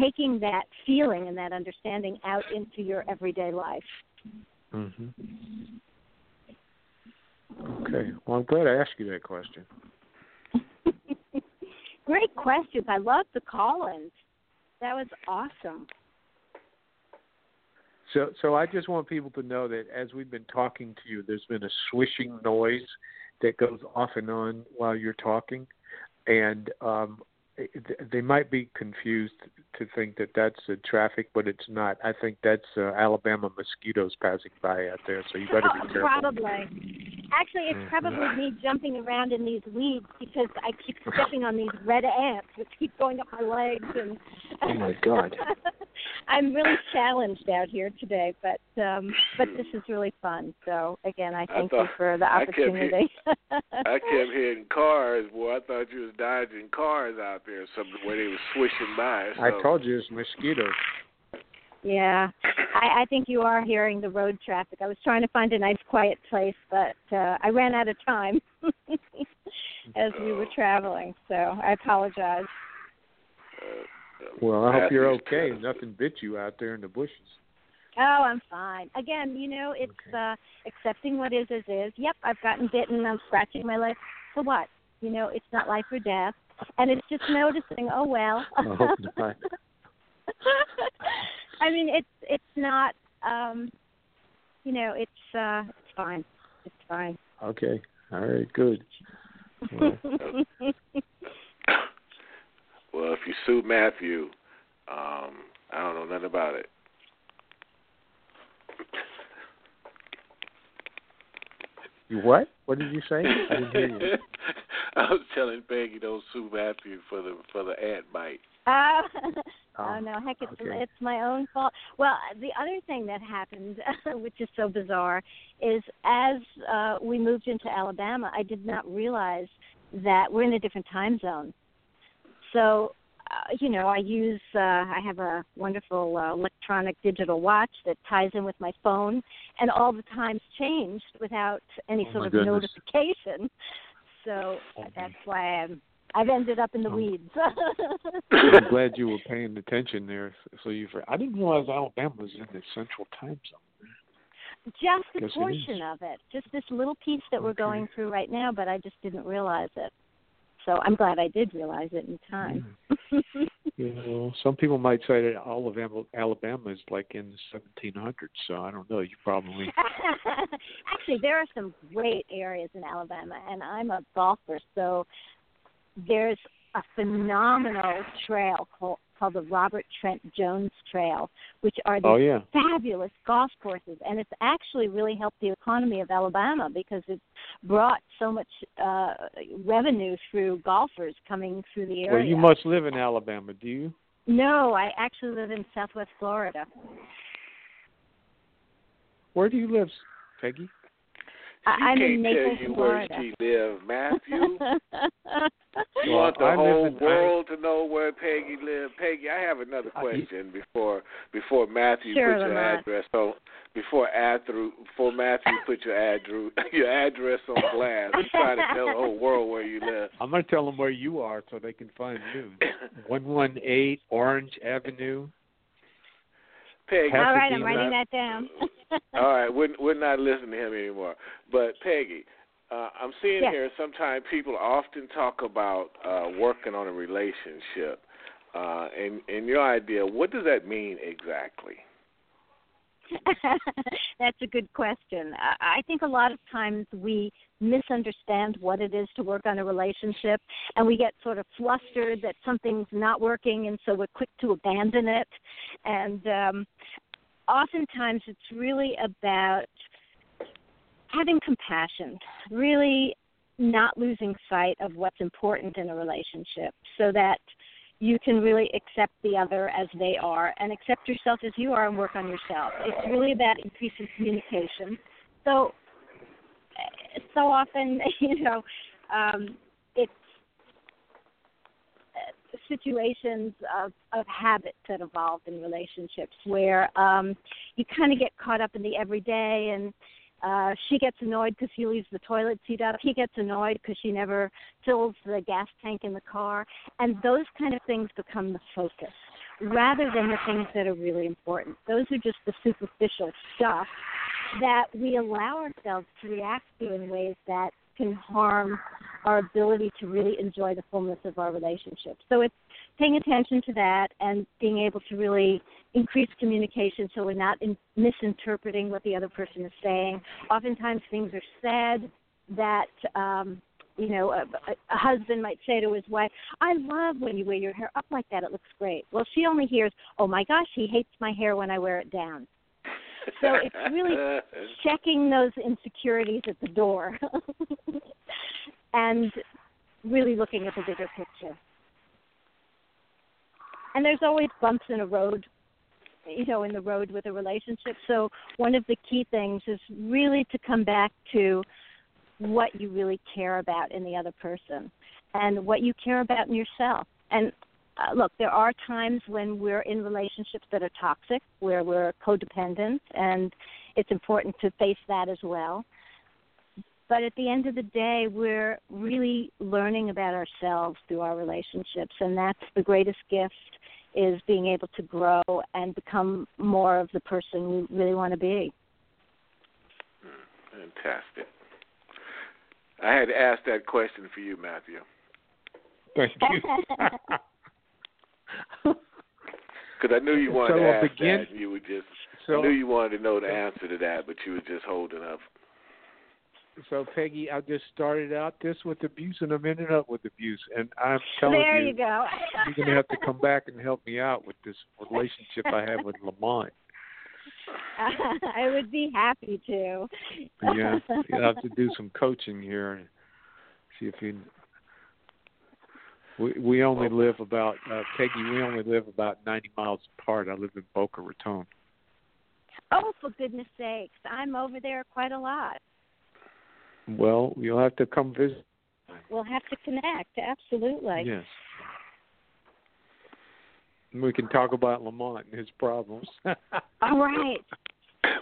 taking that feeling and that understanding out into your everyday life. Mhm. Okay. Well, I'm glad I asked you that question. (laughs) Great questions. I love the call-ins. That was awesome. So, so I just want people to know that as we've been talking to you, there's been a swishing noise that goes off and on while you're talking, and um, they might be confused to think that that's uh, traffic, but it's not. I think that's uh, Alabama mosquitoes passing by out there, so you better be (laughs) careful. Probably. Actually, it's mm-hmm. probably me jumping around in these weeds because I keep stepping on these red ants which keep going up my legs and. Oh my God. (laughs) I'm really challenged out here today, but um but this is really fun. So again, I thank I thought, you for the opportunity. I kept, I kept hearing cars, boy. I thought you was dodging cars out there, something where they were swishing by. So. I told you it's mosquitoes. Yeah, I, I think you are hearing the road traffic. I was trying to find a nice, quiet place, but uh, I ran out of time (laughs) as we were traveling. So I apologize. Well, I hope you're okay. Nothing bit you out there in the bushes. Oh, I'm fine. Again, you know, it's okay. uh accepting what is as is. Yep, I've gotten bitten. I'm scratching my leg. So what? You know, it's not life or death, and it's just noticing. Oh well. I hope not. (laughs) I mean, it's it's not. um You know, it's uh it's fine. It's fine. Okay. All right. Good. Well, (laughs) well if you sue Matthew, um, I don't know nothing about it. You what? What did you say? I didn't hear you. (laughs) I was telling Peggy don't sue Matthew for the for the ant bite. Uh, (laughs) oh, oh no, heck, it's okay. it's my own fault. Well, the other thing that happened, (laughs) which is so bizarre, is as uh, we moved into Alabama, I did not realize that we're in a different time zone. So uh, you know, I use uh, I have a wonderful uh, electronic digital watch that ties in with my phone, and all the times changed without any Oh, sort of goodness. notification. (laughs) So uh, that's why I'm I've ended up in the Oh. weeds. I'm (laughs) glad you were paying attention there. So you, I didn't realize Alabama was in the Central Time Zone. just a it portion is. of it, just this little piece that we're going through right now, but I just didn't realize it. So I'm glad I did realize it in time. Hmm. You know, some people might say that all of Al- Alabama is like in the 1700s. So I don't know. You probably (laughs) Actually, there are some great areas in Alabama, and I'm a golfer, so there's a phenomenal trail called, called the Robert Trent Jones Trail, which are these Oh yeah. fabulous golf courses, and it's actually really helped the economy of Alabama because it's brought so much uh, revenue through golfers coming through the area. Well, you must live in Alabama, do you? No, I actually live in Southwest Florida. Where do you live, Peggy? I, She I'm can't in Naples, tell you Florida. where she lives, Matthew. (laughs) You want the I whole in- I- world to know where Peggy lives. Peggy, I have another I- question before before Matthew Sure, put your Lamont. address on before Athru, before Matthew put your address (laughs) your address on blast. I'm trying to tell the whole world where you live. I'm going to tell them where you are so they can find you. (coughs) 118 Orange Avenue. Peggy, All right, I'm Pasadena. writing that down. All right, we're we're not listening to him anymore. But Peggy, uh, I'm seeing Yes. here sometimes people often talk about uh, working on a relationship. Uh, and and your idea, what does that mean exactly? (laughs) That's a good question. I I think a lot of times we misunderstand what it is to work on a relationship, and we get sort of flustered that something's not working, and so we're quick to abandon it. And um, oftentimes, it's really about having compassion, really not losing sight of what's important in a relationship, so that you can really accept the other as they are and accept yourself as you are and work on yourself. It's really about increasing communication. So, so often, (laughs) you know, um, it's uh, situations of, of habits that evolve in relationships where um, you kind of get caught up in the everyday and uh, she gets annoyed because he leaves the toilet seat up. He gets annoyed because she never fills the gas tank in the car. And those kind of things become the focus rather than the things that are really important. Those are just the superficial stuff that we allow ourselves to react to in ways that can harm our ability to really enjoy the fullness of our relationship. So it's paying attention to that and being able to really increase communication so we're not in, misinterpreting what the other person is saying. Oftentimes things are said that um you know, a, a a husband might say to his wife, "I love when you wear your hair up like that. It looks great." Well, she only hears, "Oh my gosh, he hates my hair when I wear it down." So it's really (laughs) checking those insecurities at the door (laughs) and really looking at the bigger picture. And there's always bumps in a road, you know, in the road with a relationship. So one of the key things is really to come back to what you really care about in the other person and what you care about in yourself. And uh, look, there are times when we're in relationships that are toxic, where we're codependent, and it's important to face that as well. But at the end of the day, we're really learning about ourselves through our relationships, and that's the greatest gift is being able to grow and become more of the person we really want to be. Hmm, fantastic. I had asked that question for you, Matthew, Thank you. (laughs) because I knew you wanted So to I'll ask begin. that. You were just, so, I knew you wanted to know the answer to that, but you were just holding up. So Peggy, I just started out this with abuse, and I'm ending up with abuse, and I'm telling there you, you go. you're going to have to come back and help me out with this relationship I have with Lamont. (laughs) I would be happy to. Yeah, (laughs) you have to do some coaching here and see if you. We we only live about uh, Peggy. We only live about ninety miles apart. I live in Boca Raton. Oh, for goodness sakes. I'm over there quite a lot. Well, you'll have to come visit. We'll have to connect, absolutely. Yes. We can talk about Lamont and his problems. (laughs) All right.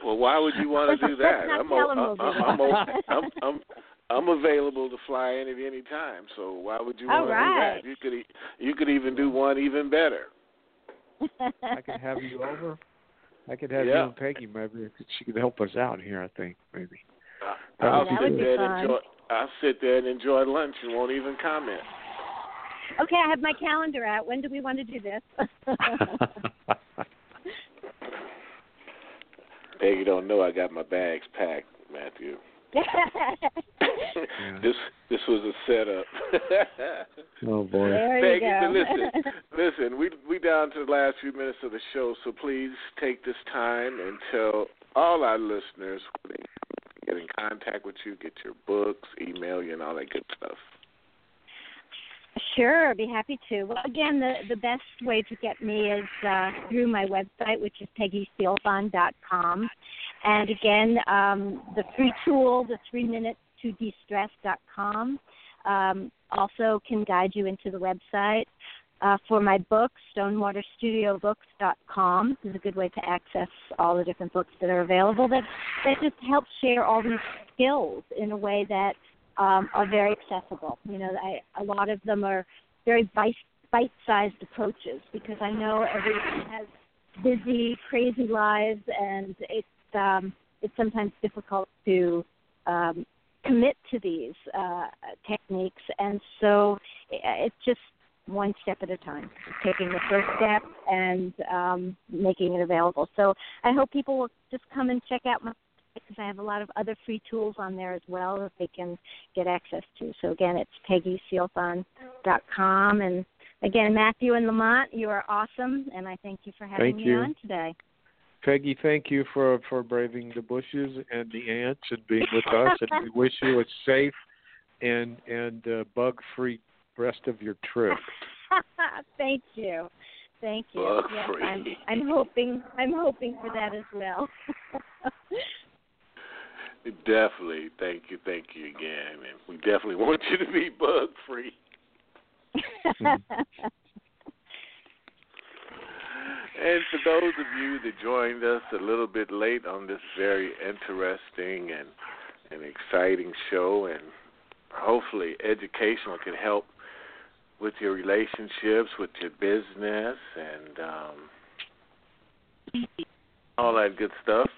Well, why would you want to do that? Let's I'm, not tell him o- we'll do I'm. I'm, (laughs) I'm, I'm, I'm available to fly in at any time. So why would you All want to right. do that? You could e- you could even do one even better. I could have you over. I could have Yeah. you and Peggy. Maybe she could help us out here. I think maybe. That I'll would be sit there That would be and enjoy. I'll sit there and enjoy lunch and won't even comment. okay, I have my calendar out. When do we want to do this? (laughs) Peggy don't know I got my bags packed, Matthew. (laughs) (laughs) This this was a setup. oh boy. there Peggy, you go. listen, listen. We we down to the last few minutes of the show, so please take this time and tell all our listeners where they can get in contact with you, get your books, email you, and all that good stuff. Sure, I'd be happy to. Well, again, the the best way to get me is uh, through my website, which is peggysealfon.com. And again, um, the free tool, the three minutes to de-stress.com, um, also can guide you into the website. Uh, for my book, stonewaterstudiobooks.com is a good way to access all the different books that are available. That that just helps share all these skills in a way that um, are very accessible. You know, I, a lot of them are very bite, bite-sized approaches because I know everyone has busy, crazy lives, and it's um, it's sometimes difficult to um, commit to these uh, techniques, and so it just one step at a time, taking the first step and um, making it available. So I hope people will just come and check out my because I have a lot of other free tools on there as well that they can get access to. So again, it's peggysealfon.com. And again, Matthew and Lamont, you are awesome, and I thank you for having Thank me you. on today. Peggy, thank you for for braving the bushes and the ants and being with us. and we wish you a safe and and uh, bug free rest of your trip. (laughs) thank you. Thank you. Bug yes, free. I'm, I'm hoping I'm hoping for that as well. (laughs) Definitely, thank you, thank you again, and we definitely want you to be bug free. (laughs) And for those of you that joined us a little bit late on this very interesting and and exciting show, and hopefully educational, can help with your relationships, with your business, and um, all that good stuff.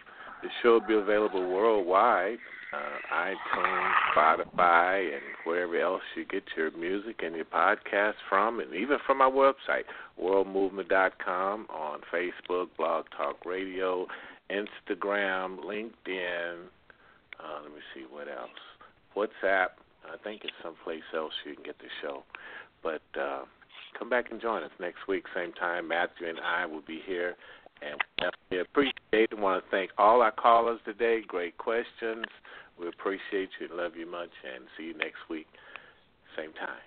The show will be available worldwide, uh, iTunes, Spotify, and wherever else you get your music and your podcasts from, and even from our website, worldmovement.com, on Facebook, Blog Talk Radio, Instagram, LinkedIn. Uh, let me see what else. WhatsApp. I think it's someplace else you can get the show. But uh, come back and join us next week, same time. Matthew and I will be here and we definitely appreciate and want to thank all our callers today. Great questions. We appreciate you and love you much, and see you next week, same time.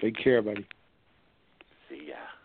Take care, buddy. See ya.